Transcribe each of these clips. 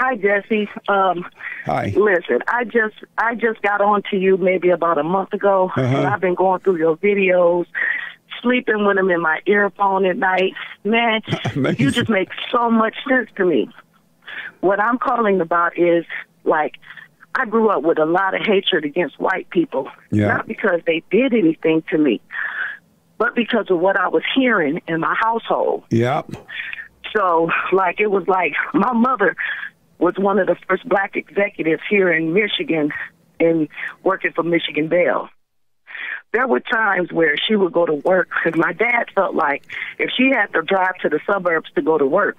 Hi, Jesse. Um, Hi. listen, I just I just got on to you maybe about a month ago, Uh-huh. and I've been going through your videos, sleeping with them in my earphone at night. Man, you just make so much sense to me. What I'm calling about is like I grew up with a lot of hatred against white people, Yeah. not because they did anything to me, but because of what I was hearing in my household. Yep. So, like, it was like my mother was one of the first black executives here in Michigan and working for Michigan Bell. There were times where she would go to work because my dad felt like if she had to drive to the suburbs to go to work,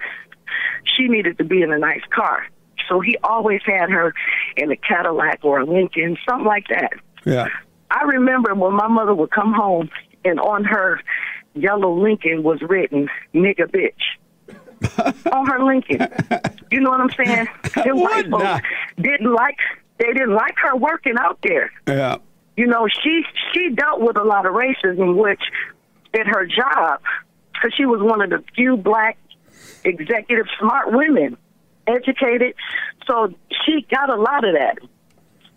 she needed to be in a nice car. So he always had her in a Cadillac or a Lincoln, something like that. Yeah. I remember when my mother would come home and on her yellow Lincoln was written "nigga bitch" on her Lincoln. You know what I'm saying? The white folks didn't like they didn't like her working out there. Yeah. You know, she she dealt with a lot of racism, which at her job, because she was one of the few black executive smart women, educated, so she got a lot of that.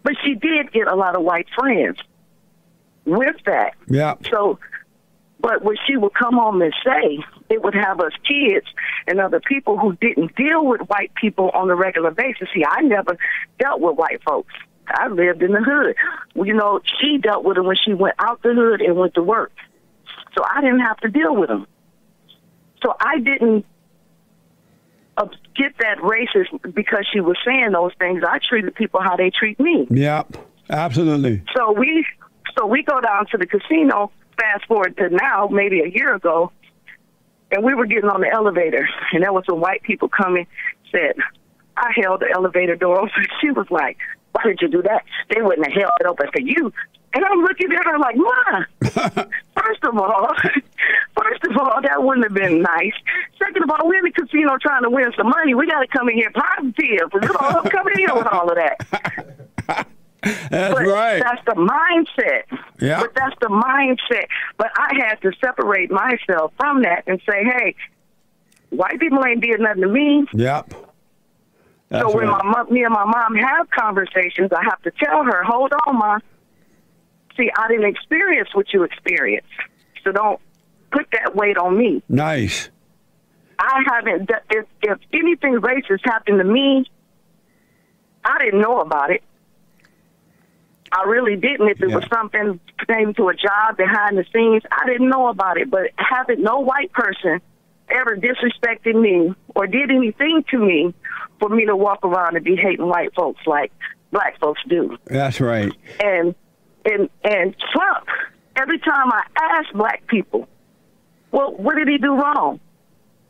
But she did get a lot of white friends with that. Yeah. So, but what she would come home and say, it would have us kids and other people who didn't deal with white people on a regular basis. See, I never dealt with white folks. I lived in the hood. You know, she dealt with them when she went out the hood and went to work. So I didn't have to deal with them. So I didn't get that racist because she was saying those things. I treated people how they treat me. Yep. Absolutely. So we so we go down to the casino. Fast forward to now, maybe a year ago, and we were getting on the elevator, and there was some white people coming. Said, I held the elevator door open. She was like, "Why did you do that? They wouldn't have held it open for you." And I'm looking at her like, "Ma, first of all, first of all, that wouldn't have been nice. Second of all, we're in the casino trying to win some money. We got to come in here positive. Know, I'm coming in with all of that." That's but right. That's the mindset. Yeah. But that's the mindset. But I had to separate myself from that and say, hey, white people ain't did nothing to me. Yep. That's so when right. my mom, me and my mom have conversations, I have to tell her, hold on, ma. See, I didn't experience what you experienced, so don't put that weight on me. Nice. I haven't. If if anything racist happened to me, I didn't know about it. I really didn't. If it was something pertaining to a job behind the scenes, I didn't know about it. But having no white person ever disrespected me or did anything to me for me to walk around and be hating white folks like black folks do. That's right. And and and Trump, every time I ask black people, well, what did he do wrong?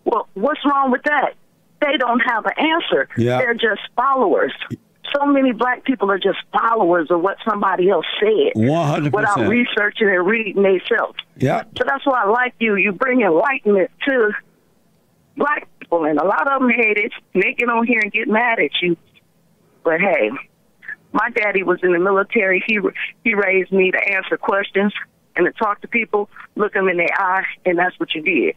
Well, what's wrong with that? They don't have an answer. Yeah. They're just followers. So many black people are just followers of what somebody else said 100%. without researching and reading themselves. Yeah. So that's why I like you. You bring enlightenment to black people, and a lot of them hate it. They get on here and get mad at you. But hey, my daddy was in the military. He he raised me to answer questions and to talk to people, look them in their eye, and that's what you did.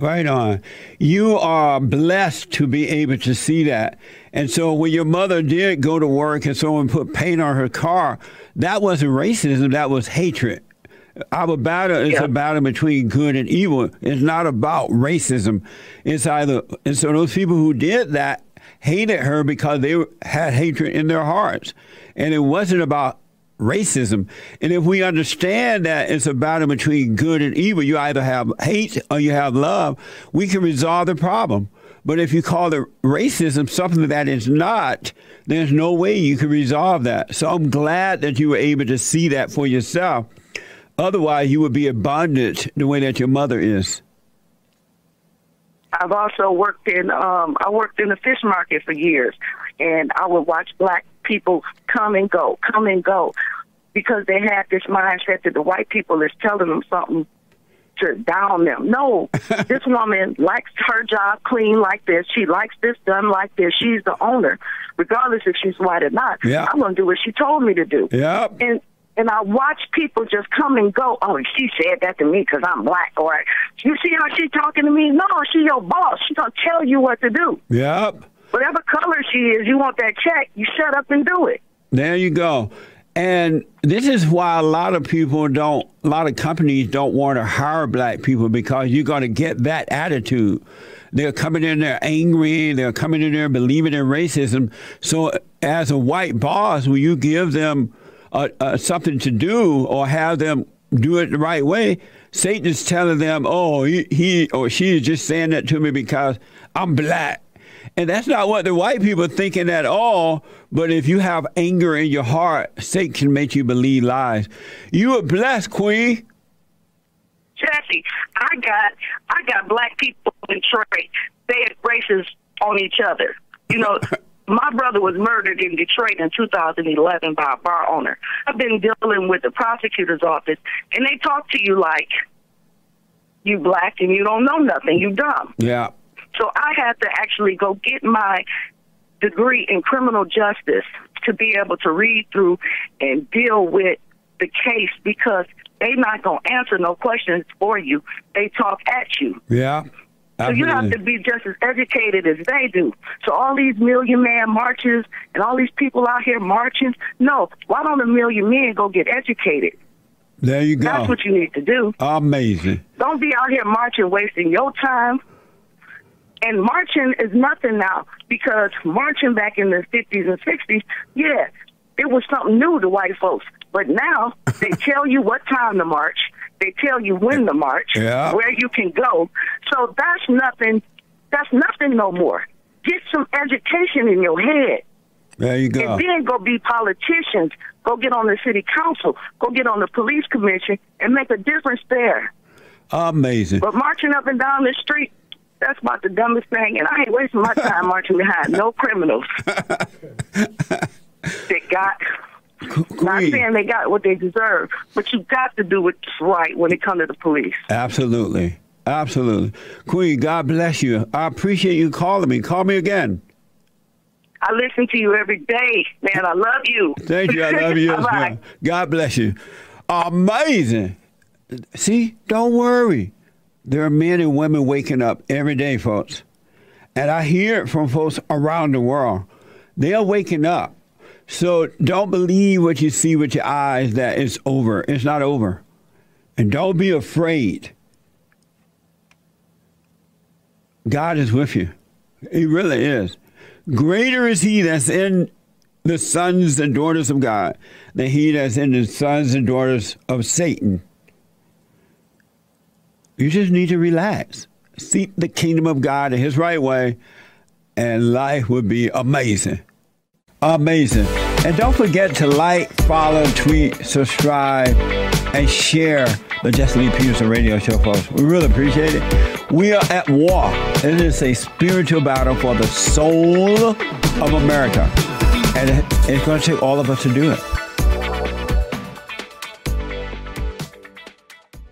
Right on. You are blessed to be able to see that. And so when your mother did go to work and someone put paint on her car, that wasn't racism, that was hatred. Our battle is Yeah. a battle between good and evil. It's not about racism. It's either, and so those people who did that hated her because they had hatred in their hearts. And it wasn't about racism. And if we understand that it's a battle between good and evil, you either have hate or you have love, we can resolve the problem. But if you call it racism something that is not, there's no way you can resolve that. So I'm glad that you were able to see that for yourself. Otherwise, you would be bondage the way that your mother is. I've also worked in um I worked in the fish market for years and I would watch black people come and go, come and go because they had this mindset that the white people is telling them something to down them. No, this woman likes her job clean like this. She likes this done like this. She's the owner, regardless if she's white or not. Yeah. I'm gonna do what she told me to do. Yep. And and I watch people just come and go. Oh, she said that to me because I'm black. Or you see how she talking to me? No, she your boss. She gonna tell you what to do. Yep. whatever she is, you want that check, you shut up and do it. There you go. And this is why a lot of people don't, a lot of companies don't want to hire black people because you're going to get that attitude. They're coming in there angry. They're coming in there believing in racism. So, as a white boss, will you give them something to do or have them do it the right way? Satan is telling them, "Oh, he, he or she is just saying that to me because I'm black." And that's not what the white people are thinking at all. But if you have anger in your heart, Satan can make you believe lies. You are blessed, Queen. Jesse, I got I got black people in Detroit. They had races on each other. You know, my brother was murdered in Detroit in 2011 by a bar owner. I've been dealing with the prosecutor's office, and they talk to you like you black and you don't know nothing. You dumb. Yeah. So I had to actually go get my degree in criminal justice to be able to read through and deal with the case because they not gonna answer no questions for you. They talk at you. Yeah. So you have to be just as educated as they do. So all these million man marches and all these people out here marching, no, why don't a million men go get educated? There you go. That's what you need to do. Amazing. Don't be out here marching, wasting your time. And marching is nothing now because marching back in the 50s and 60s, yeah, it was something new to white folks. But now they tell you what time to march. They tell you when to march, yeah. where you can go. So that's nothing. That's nothing no more. Get some education in your head. There you go. And then go be politicians. Go get on the city council. Go get on the police commission and make a difference there. Amazing. But marching up and down the street, that's about the dumbest thing. And I ain't wasting my time marching behind no criminals that got not saying they got what they deserve, but you got to do what's right when it comes to the police. Absolutely. Absolutely. Queen, God bless you. I appreciate you calling me. Call me again. I listen to you every day, man. I love you. Thank you. I love you as well. God bless you. Amazing. See, don't worry. There are men and women waking up every day, folks. And I hear it from folks around the world. They are waking up. So don't believe what you see with your eyes that it's over. It's not over. And don't be afraid. God is with you. He really is. Greater is he that's in the sons and daughters of God than he that's in the sons and daughters of Satan. You just need to relax. Seek the kingdom of God in his right way, and life will be amazing. Amazing. And don't forget to like, follow, tweet, subscribe, and share the Jesse Lee Peterson radio show, folks. We really appreciate it. We are at war. It is a spiritual battle for the soul of America. And it's going to take all of us to do it.